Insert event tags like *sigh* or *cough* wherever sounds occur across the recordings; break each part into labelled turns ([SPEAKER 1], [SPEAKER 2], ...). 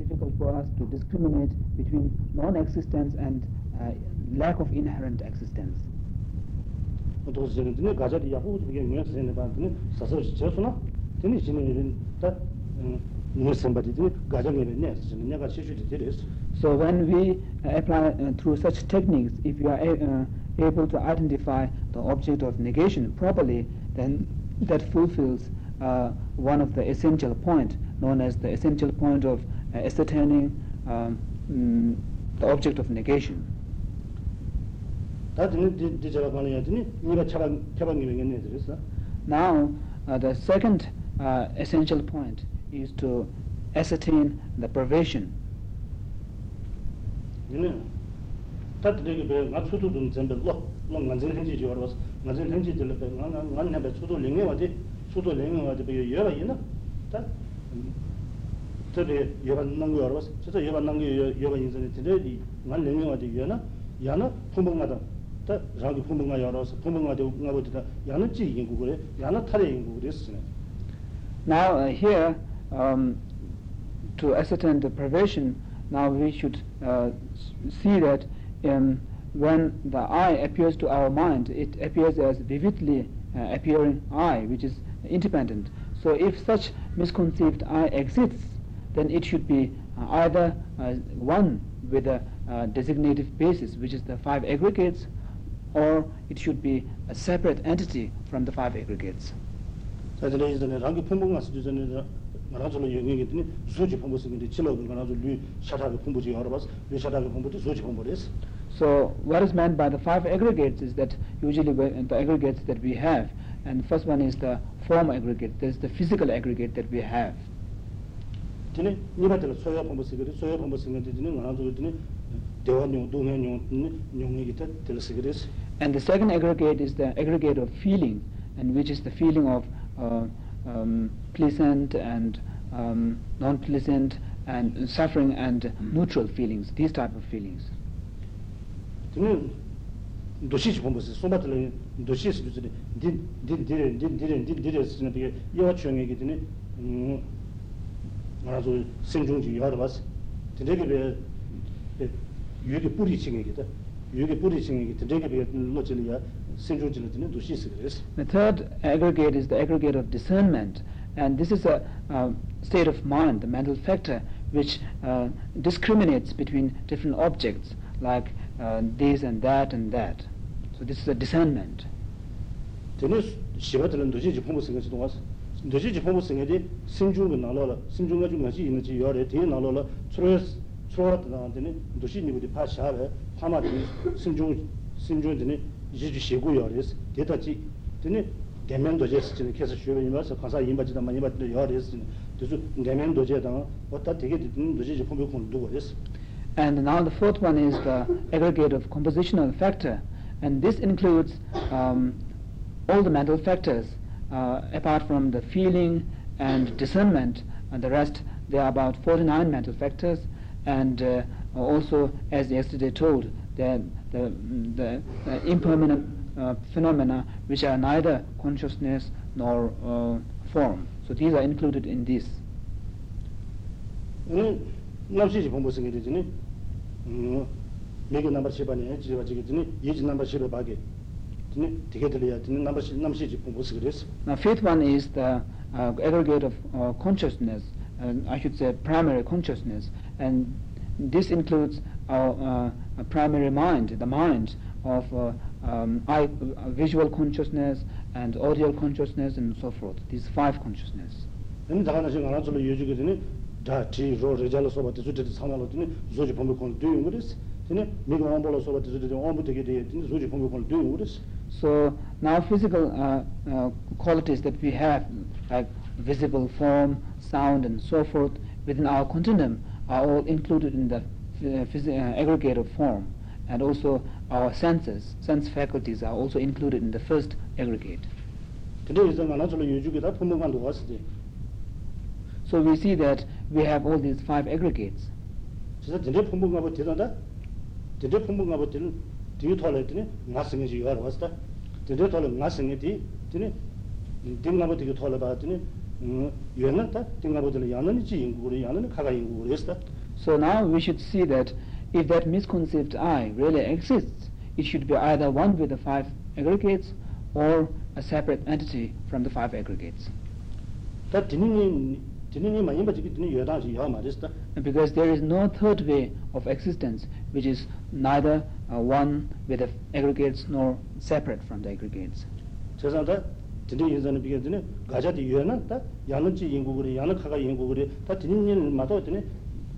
[SPEAKER 1] difficult for us to discriminate between non-existence and uh, lack of inherent existence.
[SPEAKER 2] 도스 저는 드네 가자리 야후 그게 뭐야 선생님 반드네 사서 저서나 드네 진행이 다 무슨 바디드 가자리네 네 저는 내가 시주지 되레스
[SPEAKER 1] So when we uh, apply uh, through such techniques, if you are a, uh, able to identify the object of negation properly, then that fulfills uh, one of the essential point known as the essential point of uh, ascertaining um, mm, the object of negation now uh, the second uh, essential point is to ascertain the privation
[SPEAKER 2] 얘는 다 되게 배가 수도 좀 전부 로 완전 행지 지어 와서 완전 행지 들을 때 나는 나는 내 수도 링에 와지 수도 링에 와지 배 여러 있나 다 저게 여러 넣는 거 알아서 저 여러 넣는 거 여러 인선에 되지 난 링에 와지 여나 야나 풍봉마다 다 자기 풍봉마 열어서 풍봉마 되고 나보다 야는 지 인구 그래 야나 탈에 인구 그랬으네
[SPEAKER 1] Now, uh, here, um, to ascertain the privation, now we should uh, s- see that um, when the I appears to our mind, it appears as vividly uh, appearing I, which is independent. So if such misconceived I exists, then it should be uh, either uh, one with a uh, designative basis, which is the five aggregates, or it should be a separate entity from the five aggregates.
[SPEAKER 2] 자들이 이전에 랑기 풍부가 수준에 말아줘로 영역이 있더니 수지 풍부 쓰는데 지나고 가나도 류 샤타가 풍부지 알아봤어 류 샤타가 풍부도 수지 풍부랬어
[SPEAKER 1] So what is meant by the five aggregates is that usually we- the aggregates that we have, and the first one is the form aggregate, there's the physical aggregate that we have.
[SPEAKER 2] 드니 니바들 소야 풍부 쓰거든 소야 풍부 쓰는데 드니 가나도 있더니 대원용 동해용 용역이 다 들었어 그랬어
[SPEAKER 1] And the second aggregate is the aggregate of feeling, and which is the feeling of uh, um, pleasant and um, non-pleasant and suffering and neutral feelings, these type of feelings.
[SPEAKER 2] 드니 도시지 풍부 써 소마들 도시 수준에 딘딘딘딘딘딘딘 쓰는 게 여와 중역이 드니 음 말아줘 생중지 알아봤어 되게 왜 유게 뿌리 칭이기다. 유게 뿌리 칭이기 되게 왜 로질이야 생중지는 드는 도시 쓰그랬어.
[SPEAKER 1] The third aggregate is the aggregate of discernment, and this is a uh, state of mind, the mental factor, which uh, discriminates between different objects, like uh, this and that and that. So this is a discernment.
[SPEAKER 2] 되는 시바들은 도시지 풍부 생각이 좀 왔어. 도시지 풍부 생각이 생중을 나눠라. 생중가 좀 같이 있는지 열에 뒤 dōshī jī pōngbō sēngē dī sīmchūngu nālō la, sīmchūngu chūngu ngāshī yīnā chī yō rē, tē nālō la, tsūrōs, tsūrō rā tā nā dī nē, dōshī nī gu dī pā shā rē, pā mā dī sīmchūngu, sīmchūngu dī nē, yī chū shē gu yō rē sī, dē tā chī, dī nē, dēmēn dōjē sī chī nē, kēsā shū bē yīmbā sī, kāsā yīmbā chī tā mā yīmbā dī yō rē sī, dī sū dēmēn dōjē tā ngā, wā tā tē kē dī dōshī jī pōngbō kōng dō gō rē sī.
[SPEAKER 1] And now the fourth one is the aggregate of compositional factor, and this includes um, all the mental factors. Uh, apart from the feeling and discernment, and the rest there are about 49 mental factors, and uh, also as yesterday told, the the, the uh, impermanent phenomena which are neither consciousness nor uh, form. So these are included in this.
[SPEAKER 2] 응,
[SPEAKER 1] Now, fifth one is the uh, aggregate of uh, consciousness, uh, I should say primary consciousness, and this includes our uh, primary mind, the mind of uh, um, eye, uh, visual consciousness and audio consciousness and so forth, these five consciousness. So now physical uh, uh, qualities that we have, like visible form, sound, and so forth, within our continuum are all included in the phys- uh, aggregate of form. And also our senses, sense faculties are also included in the first aggregate. So we see that we have all these five aggregates.
[SPEAKER 2] 진짜 진짜 본부가 뭐 대단다. 진짜 본부가 뭐 되는 뒤에 돌아했더니 나승이 지가 왔다. 진짜 돌아 나승이 뒤 되니 딩나무 되게 돌아봤더니 음 yuwa 다 tingabodila yanani chi yinguguri, yanani kaga yinguguri esi ta.
[SPEAKER 1] So now we should see that if that misconceived I really exists, it should be either one with the five aggregates or a separate entity from the five aggregates.
[SPEAKER 2] 다 디니니 디니니 마임바 지기 디니 yuwa dangi yawa ma esi ta.
[SPEAKER 1] And because there is no third way of existence which is neither uh, one with the aggregates nor separate from the aggregates.
[SPEAKER 2] 세상 다 디니 인자는 비게 디니 가자디 yuwa 다 야는 chi yinguguri, yanan kaga yinguguri, 다 디니니 마도 디니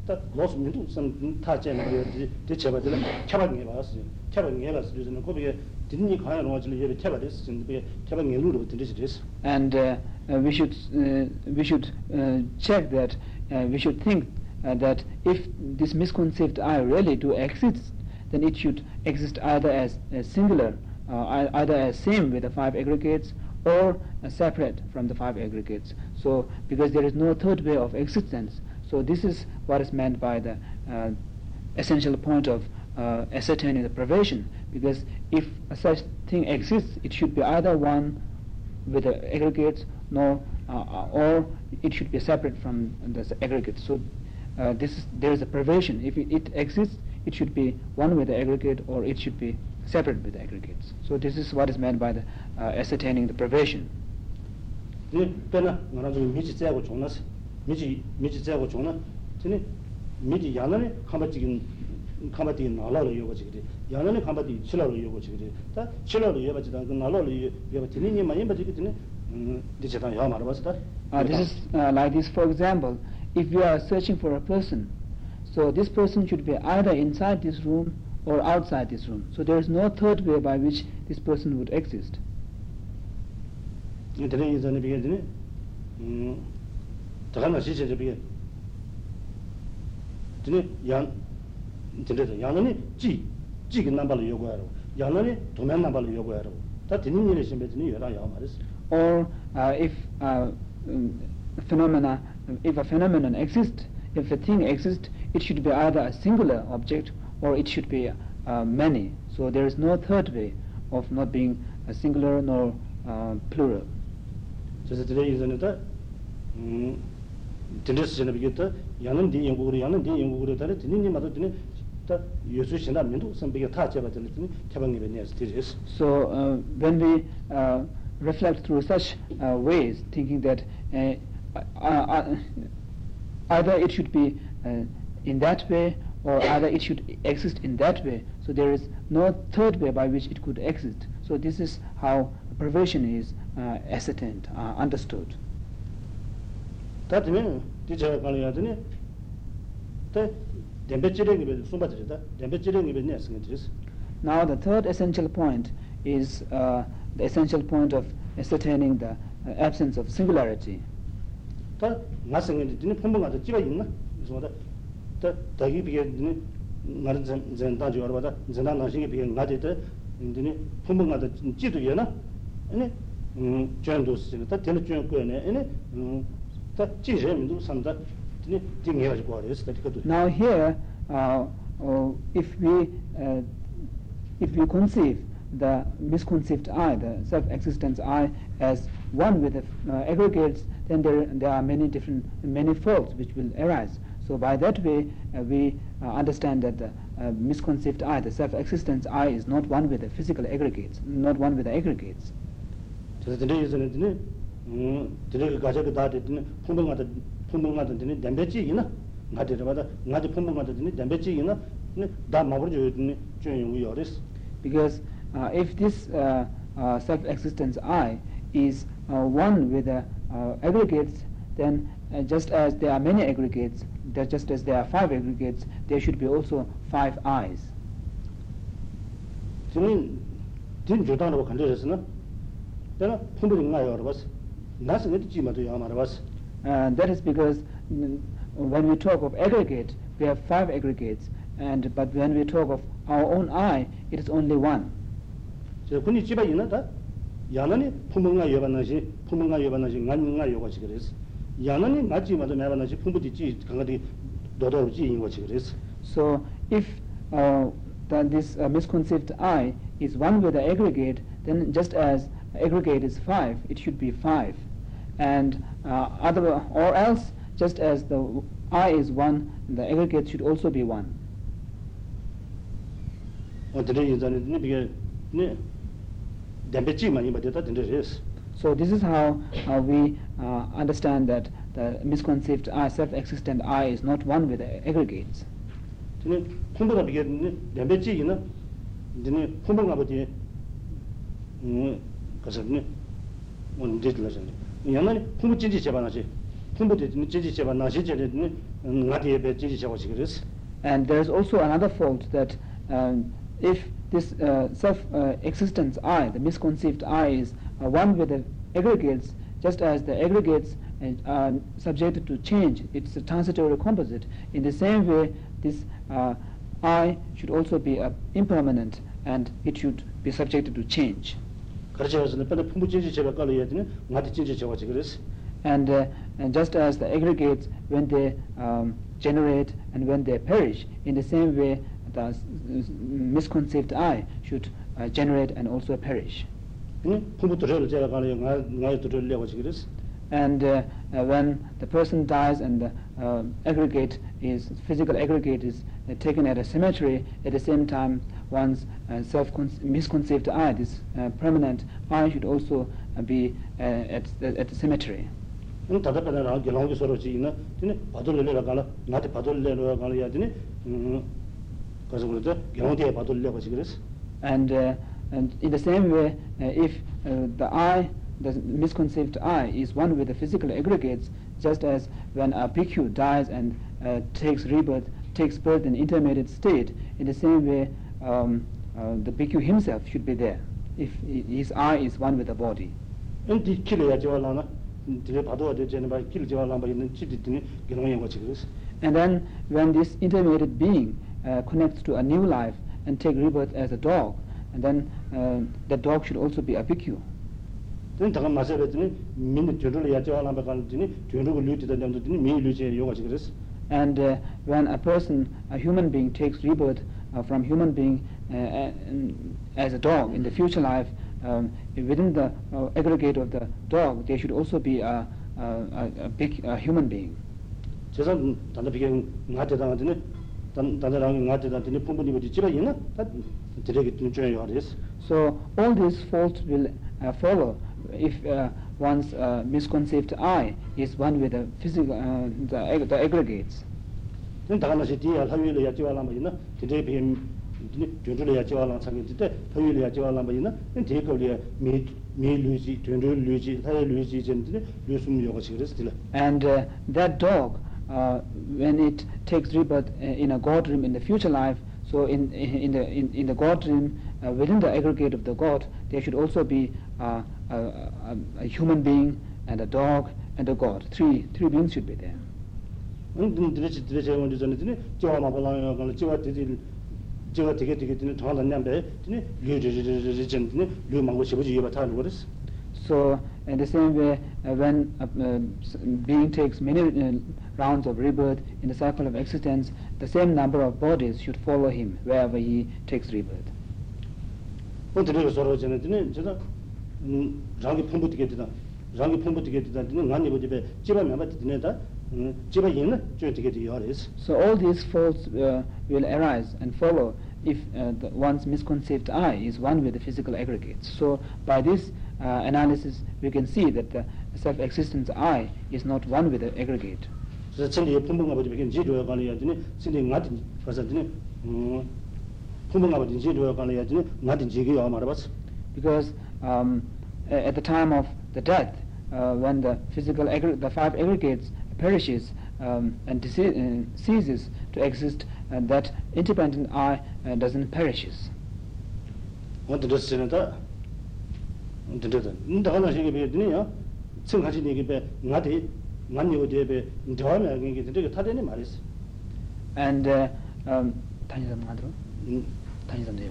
[SPEAKER 2] 다 로스 민도 선 타제나 디 디체바들 차바게 봐서 차바게 봐서 저는 거기에 디니 가야 놓아질 예를 차바데스 근데 차바게 루로 디디스
[SPEAKER 1] And uh, uh, we should uh, we should uh, check that uh, we should think uh, that if this misconceived I really do exist, then it should exist either as, singular, uh, either as same with the five aggregates, or uh, separate from the five aggregates. So, because there is no third way of existence, so this is what is meant by the uh, essential point of uh, ascertaining the pervasion. Because if such thing exists, it should be either one with the aggregates, nor uh, or it should be separate from the aggregates. So uh, this is, there is a privation. If it, it exists, it should be one with the aggregate, or it should be separate with the aggregates. So this is what is meant by the uh, ascertaining the privation.
[SPEAKER 2] 네 빼나 나라 좀 미지 째고 종나스 미지 미지 째고 종나 드니 미지 야나네 칸바지긴 칸바디 나라로 요거 지그리 야나네 칸바디 칠라로 요거 지그리 다 칠라로 요바지다 그 나라로 요바 드니니 많이 바지기 드니 음 디제다 야 말아 봤다
[SPEAKER 1] Uh, this is uh, like this, for example, if you are searching for a person, so this person should be either inside this room or outside this room. So there is no third way by which this person would exist. Or uh, if uh, um, phenomena if a phenomenon exists, if a thing exists, it should be either a singular object or it should be uh, many. So there is no third way of not being a singular nor uh, plural.
[SPEAKER 2] 그래서 드레 이전에다 음 드레스 전에 비겠다 야는 디 연구를 야는 디 연구를 다래 드니니 마도 드니 다 예수 신다 민도 선비가 다 잡아 드니 개방이 베네스 디레스
[SPEAKER 1] So uh, when we uh, reflect through such uh, ways, thinking that uh, uh, uh, uh, uh, either it should be uh, in that way or either it should exist in that way. So there is no third way by which it could exist. So this is how pervasion is uh, ascertained, uh, understood.
[SPEAKER 2] That means, teacher can you understand? The.
[SPEAKER 1] Now the third essential point is uh, the essential point of ascertaining the absence of singularity.
[SPEAKER 2] 다 나승이 드니 폼봉가 찌바 있나 그래서 다 다기 비게 드니 나는 전 전다 저러다 전다 나시게 비게 나데데 드니 폼봉가 찌도 예나 아니 음 전도 쓰는 다 되는 전 거네 아니 음다 찌제민도 산다 드니 딩해 가지고 그래서 다 그것도
[SPEAKER 1] Now here, uh, uh, if we uh, if we conceive the misconceived I, the self-existence I, as one with the uh, aggregates, then there, there are many different, many faults which will arise. So by that way, uh, we uh, understand that the uh, misconceived I, the self-existence I, is not one with the physical aggregates, not one with the aggregates. Because if this self-existence I is one with the uh, aggregates, then uh, just as there are many aggregates, that just as there are five aggregates, there should be also five I's.
[SPEAKER 2] 저는 진 조단으로 간절했으나 내가 폼봉이 나요 알아봤어 나서 어디 지마도 야 말아봤어
[SPEAKER 1] Uh, that is because mm, when we talk of aggregate, we have five aggregates, and but when we talk of our own I, it is only one.
[SPEAKER 2] 저 군이 집에 있나다 야나니 폼봉가 여반나시 폼봉가 여반나시 간가 요가지 그랬어 야나니 맞지마도 매반나시 폼부지 강가디 도도지 인거지 그랬어
[SPEAKER 1] So if uh, that this uh, misconceived I is one with the aggregate, then just as aggregate is five, it should be five. and uh, other or else just as the I is one, the aggregate should also be one.
[SPEAKER 2] 어 드레 인자네 네 비게 네
[SPEAKER 1] So this is how uh, we uh, understand that the misconceived I, self-existent I, is not one with the aggregates.
[SPEAKER 2] 네 콤보다 비게 네 담배지기나 네 콤보 가버지 음 가서 네 오늘 데들라잖아 양나니 콤보 진지 제반하지 콤보 되는 진지 제반 나시 제는 나디에 배 진지 제반시 그랬어
[SPEAKER 1] And there is also another fault that um, if this uh, self-existence uh, I, the misconceived I, is uh, one with the aggregates, just as the aggregates uh, are subjected to change, it's a transitory composite. In the same way, this uh, I should also be uh, impermanent and it should be subjected to change. And, and just as the aggregates, when they um, generate and when they perish, in the same way, the s- s- misconceived I should uh, generate and also perish.
[SPEAKER 2] 응? 풍부 들어를 제가 가는 나 나의 들어를 내고 그랬어
[SPEAKER 1] And uh, uh, when the person dies and the uh, aggregate is physical aggregate is uh, taken at a cemetery, at the same time one's uh, self misconceived I, this uh, permanent I, should also uh, be uh, at the, at the cemetery.
[SPEAKER 2] 응 다다가나 결혼하기 서로지 있나 근데 받을래라 가라 나한테 받을래라 가라 해야 되네 음 그래서 그러죠. 받으려고
[SPEAKER 1] 그래서. Uh, and in the same way, uh, if uh, the I, the misconceived I, is one with the physical aggregates, just as when a bhikkhu dies and uh, takes rebirth, takes birth in intermediate state, in the same way, um, uh, the bhikkhu himself should be there, if his I is one with the body. And then when this intermediate being uh, connects to a new life and take rebirth as a dog, and then uh, the dog should also be a bhikkhu.
[SPEAKER 2] then 다가 마셔 봤더니 민의 뒤를 해야 저라나 봐 가더니 뒤를 류지다 냠더니 미 류지 요가 그랬어
[SPEAKER 1] And uh, when a person, a human being, takes rebirth uh, from human being uh, uh, as a dog in the future life, um, within the uh, aggregate of the dog, there should also be a, a, a, a big a human being.
[SPEAKER 2] 제가 단다 비게 나한테 당하더니 단 단다랑 나한테 당 하더니 풍분이 뭐지 집에 있나 다 드레게 좀 줘야 하랬어
[SPEAKER 1] So all these faults will uh, follow if uh, one's uh, misconceived I is one with the physical, uh, the, ag- the aggregates.
[SPEAKER 2] then 다가 나시 뒤에 하위를 야 지와라 뭐 있나 드레 비 뒤를 야 지와라 상게 때 하위를 야 지와라 뭐 있나 뒤에 거리에 미 미류지 뒤를 류지 하위 류지 전데 류숨 요가 그랬어 들라
[SPEAKER 1] And uh, that dog, uh, when it takes rebirth uh, in a god dream in the future life, so in in the in, in the god dream, uh, within the aggregate of the god, there should also be uh, a, a, a human being and a dog and a god. Three three beings should be there.
[SPEAKER 2] 응 드레 드레 제가 먼저 전에 지와 마발랑 가 지와 되지 지와 되게 되게 되는 정한 냠배 되네 류지 전데 류 망고 싶어지 이봐 다 그랬어
[SPEAKER 1] So in the same way, uh, when a uh, s- being takes many uh, rounds of rebirth in the cycle of existence, the same number of bodies should follow him wherever he takes rebirth.
[SPEAKER 2] 뭐 드레가 서로 전에 되네 제가 음 장기 풍부 되게 되다 장기 풍부 되게 되다 되는 난 이거 집에 집에 몇 마디 되네다 음 집에 있는 저 되게 되어 그랬어
[SPEAKER 1] So all these faults uh, will arise and follow if uh, the, one's misconceived I is one with the physical aggregates. So by this uh, analysis, we can see that the self-existence I is not one with the aggregate.
[SPEAKER 2] 그래서 천리에 풍부가 버지 백인 지도에 관해 야더니 신이 나디 가서 되네 음 풍부가 버지 지도에 관해 야더니 나디 지게 와 말아봤어
[SPEAKER 1] Because um, a- at the time of the death, uh, when the physical aggr- the five aggregates perishes um, and dece- uh, ceases to exist, uh, that independent I uh, doesn't perishes.
[SPEAKER 2] 어떤 드 dindada ninda hana shige be dine ya tsing hachi nige be ngade ngani ode be ndewa me agenge dindega tadene marisi
[SPEAKER 1] and uh, um, tanidam ngadro?
[SPEAKER 2] tanidam deye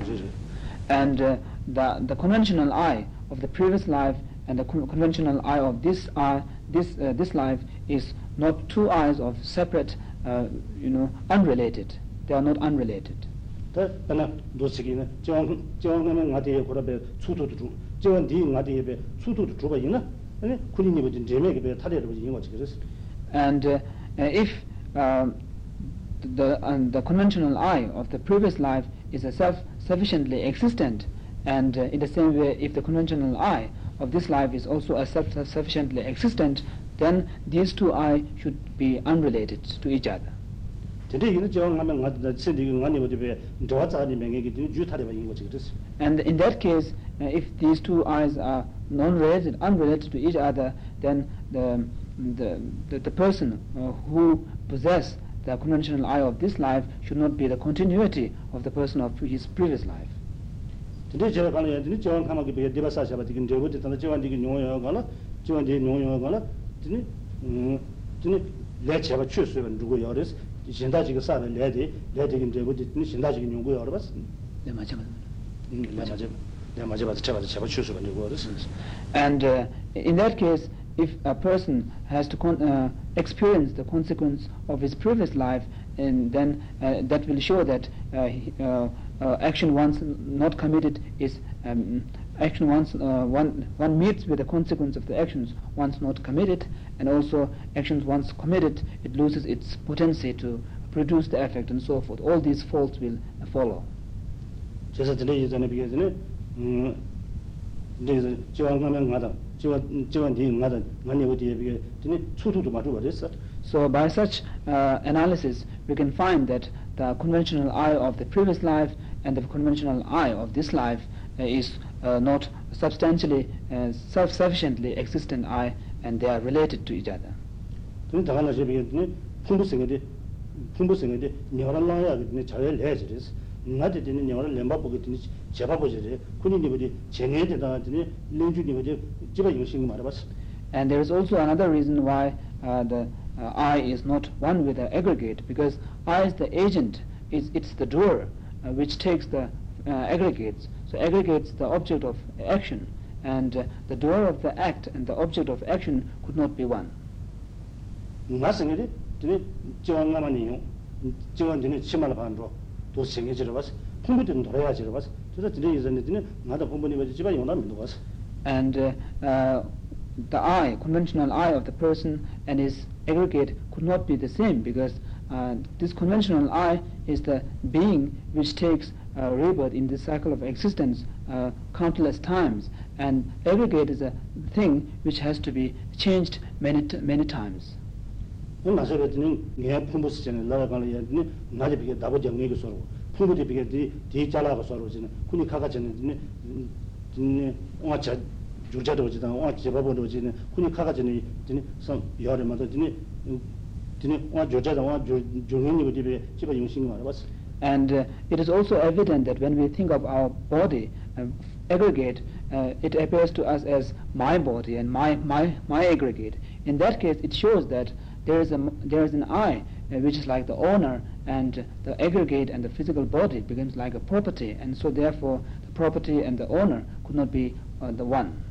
[SPEAKER 1] and uh, the, the conventional I of the previous life and the conventional I of this I this uh, this life is not two eyes of separate uh, you know unrelated. They are not unrelated.
[SPEAKER 2] ta ana do chigi na jong jong na ngade ko ra be chu chu chu 라베 추도도 주 정은 뒤 나디에 베 추도도 주바 있나 아니 군인이 뭐든 제메게 배 타려고 이거 어떻게 그랬어
[SPEAKER 1] And uh, uh, if um, the, uh, the conventional I of the previous life is a self-sufficiently existent, and uh, in the same way, if the conventional I of this life is also a self-sufficiently existent, then these two I should be unrelated to each other.
[SPEAKER 2] 근데 이거 저 하면 나도 진짜 이거 아니 뭐지 배 도와자니 명예기 주 타려 봐 이거 그랬어
[SPEAKER 1] And in that case, uh, if these two eyes are non-related, unrelated to each other, then the the the, the person uh, who possess the conventional eye of this life should not be the continuity of the person of his previous life.
[SPEAKER 2] 근데 제가 가는 애들이 저한 가만히 배 디바사 잡아 지금 저거 됐다 저한 되게 용어요 가나 저한 되게 용어요 가나 근데 음 근데 내 제가 추수가 누구 열었어 신다 지금 사는 내디 내디 이제 뭐 됐니 신다 지금 용고 열어 봤어
[SPEAKER 1] 네, 맞아요.
[SPEAKER 2] 음 맞아 내가 맞아 맞아
[SPEAKER 1] And uh, in that case, if a person has to con- uh, experience the consequence of his previous life, and then uh, that will show that uh, uh, uh, action once not committed is um, action once one one meets with the consequence of the actions once not committed, and also actions once committed, it loses its potency to produce the effect and so forth. All these faults will follow. So by such uh, analysis, we can find that the conventional I of the previous life and the conventional I of this life uh, is uh, not substantially, uh, self-sufficiently existent I, and they are related to each other.
[SPEAKER 2] 풍부생인데 풍부생인데 니하라 나야 자외 내지리스 나한테 되는 녀를 렘바 보게 되니 제바 보지래 군인이 뭐지 쟁에 되다 되니 렌주니 뭐지 집에 용신 말해 봤어
[SPEAKER 1] And there is also another reason why uh, the uh, I is not one with the aggregate, because I is the agent, it's, it's the doer uh, which takes the uh, aggregates. So aggregates the object of action, and uh, the doer of the act and the object of action could not be one.
[SPEAKER 2] 나생에 되니 지원 가만히요 지원 되니 치마를 반로 또 돌아야 저도 드네 나도
[SPEAKER 1] and uh, uh, the eye conventional I of the person and his aggregate could not be the same because uh, this conventional I is the being which takes uh, rebirth in this cycle of existence uh, countless times. And aggregate is a thing which has to be changed many many times.
[SPEAKER 2] 나서 그랬더니 내 풍부스전에 나가는 얘는 나지 비게 나보 정리가 서로 풍부디 비게 뒤 뒤잘하고 서로 지는 군이 가가 전에 네 와차 주자도 오지다 와 제바보도 오지는 군이 가가 전에 드니 선 여름마다 드니 드니 와 주자다 와 조용히 어디 비 집에 용신 거 알아봤어
[SPEAKER 1] And uh, it is also evident that when we think of our body, uh, aggregate, uh, it appears to us as my body and my, my, my aggregate. In that case, it shows that there is, a, there is an I uh, which is like the owner and the aggregate and the physical body becomes like a property and so therefore the property and the owner could not be uh, the one.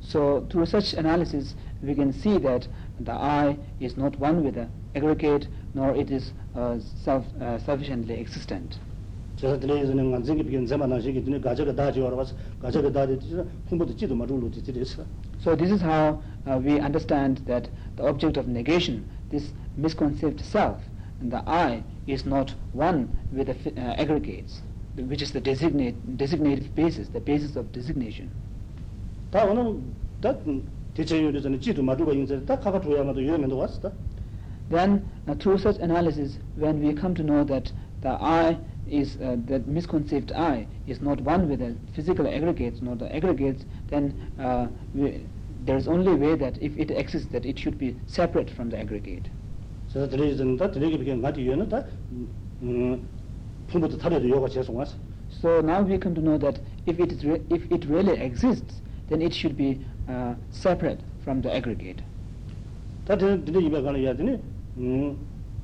[SPEAKER 1] So through such analysis we can see that the I is not one with the aggregate nor it is uh, self uh, sufficiently existent.
[SPEAKER 2] 제가 들에 예전에 간증이 비긴 자만 하시기 전에 가져가 다 지어라 봐서 가져가 다 되지 풍부도 찌도 마루로 되지
[SPEAKER 1] So this is how uh, we understand that the object of negation, this misconceived self, and the I is not one with the fi- uh, aggregates, which is the designate, designative basis, the basis of designation.
[SPEAKER 2] 다 오늘 다 대체 요리전에 찌도 마루가 인제 다 가가 줘야마도 유명도 왔어
[SPEAKER 1] Then, uh, through such analysis, when we come to know that the I is uh, that misconceived I is not one with the physical aggregates, not the aggregates, then uh, we, there is only way that if it exists, that it should be separate from the aggregate.
[SPEAKER 2] So the reason that the aggregate not you know that pumbu tare de yoga cheso was.
[SPEAKER 1] So now we come to know that if it is re- if it really exists, then it should be uh, separate from the aggregate.
[SPEAKER 2] That the the ibe kana ya dine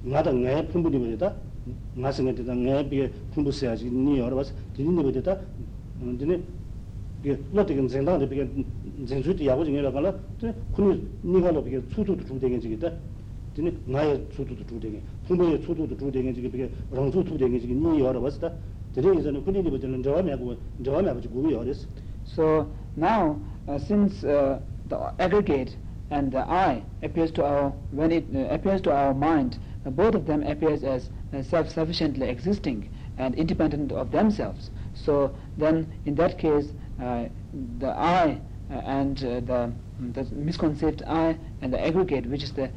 [SPEAKER 2] ngada ngaye pumbu de da 음 나다 내 풍부디 버리다 나승에 되다 내 비게 풍부세야지 니 여러 봐서 드니 버리다 음 드니 그 로트긴 생당데 비게 전수디 야고 중에 가라 군이 니가 너 비게 수수도 좀 되게 지기다 드니 나의 초도도 주되게 부모의 초도도 주되게 지금 이게 랑조 주되게 지금 니 여러 봤다 드니 이제는 군인이 버들은 저와 하고 저와 아버지 구비 어렸어
[SPEAKER 1] So now, uh, since uh, the aggregate and the I appears to our when it uh, appears to our mind, uh, both of them appears as uh, Uh, self-sufficiently existing and independent of themselves. So then, in that case, uh, the I uh, and the, um, the misconceived I and the aggregate, which is the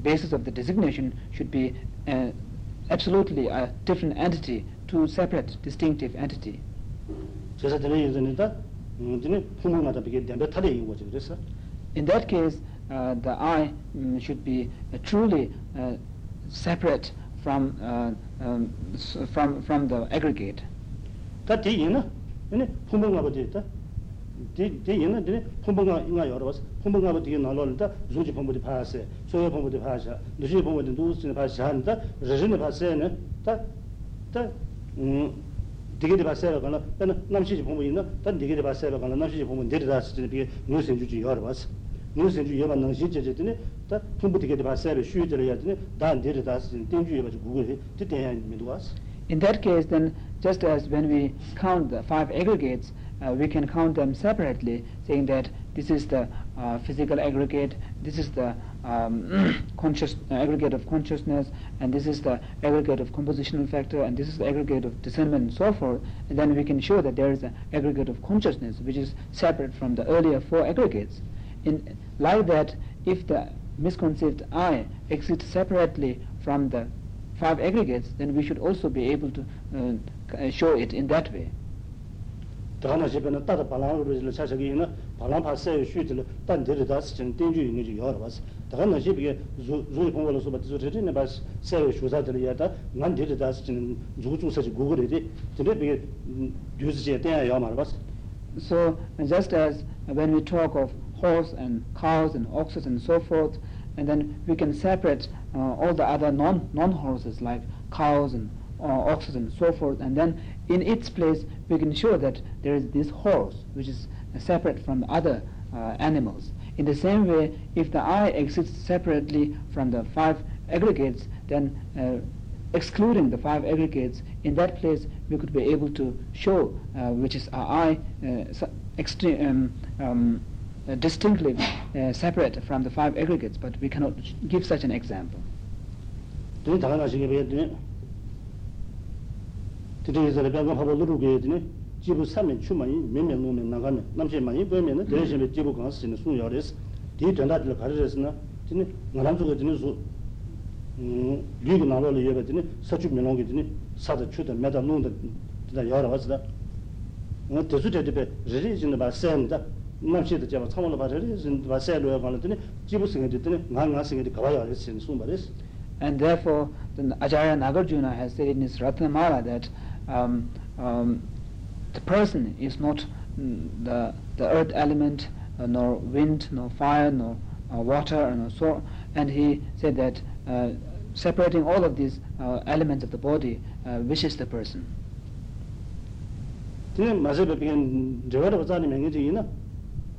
[SPEAKER 1] basis of the designation, should be absolutely a different entity, two separate, distinctive entity. In that case, uh, the I um, should be uh, truly uh, separate from uh, um, s- from from the aggregate.
[SPEAKER 2] 다 뒤에는 아니 부모가 버디 있다 뒤 뒤에는 드니 부모가 인가 여러 봤어 부모가 버디 나로는다 조지 부모디 파세 소여 부모디 파샤 누지 부모디 누스네 파샤 한다 저진네 파세네 다다음 되게 봤어요. 가나 나는 남시지 부모 있나? 단 되게 봤어요. 가나 남시지 부모 내려다 쓰는 비게 뉴스 주지 여러 봤어. 뉴스 주 여만 능 시제제더니 다 부모 되게 봤어요. 쉬들어야 되네. 단 내려다 쓰는 땡주 여가 구글 뒤때야 믿고 왔어.
[SPEAKER 1] In that case, then, just as when we count the five aggregates, uh, we can count them separately, saying that this is the uh, physical aggregate, this is the um, *clears throat* conscious uh, aggregate of consciousness, and this is the aggregate of compositional factor, and this is the aggregate of discernment, and so forth. And then we can show that there is an aggregate of consciousness, which is separate from the earlier four aggregates. In like that if the misconceived I exists separately from the five aggregates, then we should also be able to uh, show it in that way. So, just as when we talk of horse and cows and oxes and so forth, and then we can separate uh, all the other non non horses like cows and uh, oxes and so forth, and then in its place we can show that there is this horse which is separate from the other uh, animals. In the same way, if the I exists separately from the five aggregates, then uh, excluding the five aggregates, in that place we could be able to show uh, which is our I uh, um, um, distinctly uh, separate from the five aggregates, but we cannot give such an example.
[SPEAKER 2] 드니 다나 시게 베드니. 드니 이제 내가 하고 누르게 되니. 지부 3면 추만이 몇몇 놈면 나가면 남체만이 보면은 대신에 지부 가서 쓰는 수요레스. 뒤 전다들 가르쳤으나 드니 나람 쪽에 드니 수 음, 리그 나로를 예베드니 서주 면용게 드니 사다 추다 매다 놓는다 다 여러 가지다. 어 대수대대 리리진의 바센다. 남시도 제가 참으로 바르리진 바세로야 말더니 지부 생에 됐더니 나가 생에 가봐야 할 수는 수말이스.
[SPEAKER 1] And therefore, the Acharya Nagarjuna has said in his Ratnamala that um, um, the person is not mm, the, the earth element, uh, nor wind, nor fire, nor uh, water, nor so. And he said that uh, separating all of these uh, elements of the body uh, wishes the person.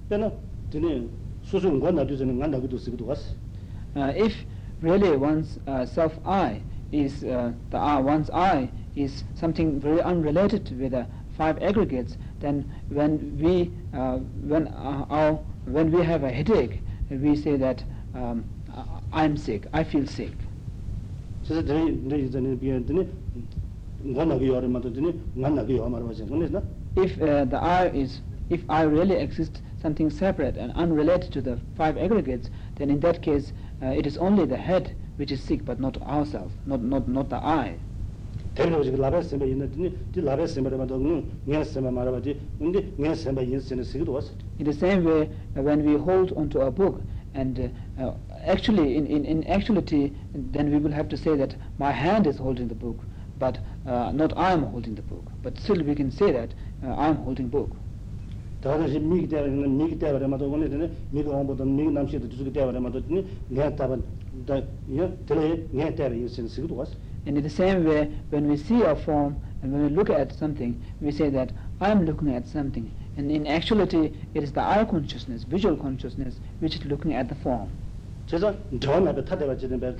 [SPEAKER 2] then
[SPEAKER 1] uh, if really one's uh, self i is uh, the uh, one's i is something very unrelated with the five aggregates then when we uh, when uh, our when we have a headache we say that um, i'm sick i feel sick.
[SPEAKER 2] So the the the the
[SPEAKER 1] if uh, the i is if i really exist something separate and unrelated to the five aggregates, then in that case uh, it is only the head which is sick, but not ourselves, not not not the I.
[SPEAKER 2] 대로 지금 라베스메 있는 드네 디 라베스메라마도 네 녀스메 말아 봐지 근데 녀스메 인스는 쓰기도 왔어
[SPEAKER 1] In the same way, uh, when we hold onto a book, and uh, uh, actually, in, in, in actuality, then we will have to say that my hand is holding the book, but uh, not I am holding the book. But still, we can say that uh, I am holding book.
[SPEAKER 2] 미기 미기 맞아 미기 미기 남시도 내가 답은 들에 내 왔어.
[SPEAKER 1] And in the same way when we see a form and when we look at something we say that i am looking at something. And in actuality it is the eye consciousness visual consciousness which is looking at the form.
[SPEAKER 2] 제가 전에 타대가 지는 배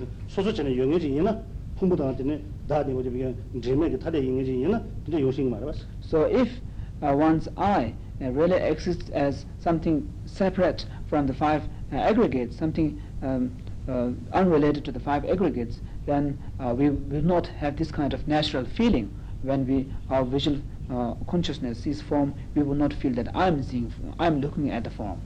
[SPEAKER 2] 영역이 있나? 풍부다한테는 뭐지 타대 영역이 있나? 근데 요식 말아 봤어.
[SPEAKER 1] So if uh, one's I really exists as something separate from the five uh, aggregates, something um, uh, unrelated to the five aggregates, then uh, we will not have this kind of natural feeling when we our visual uh, consciousness sees form. We will not feel that I'm seeing, I'm looking at the form.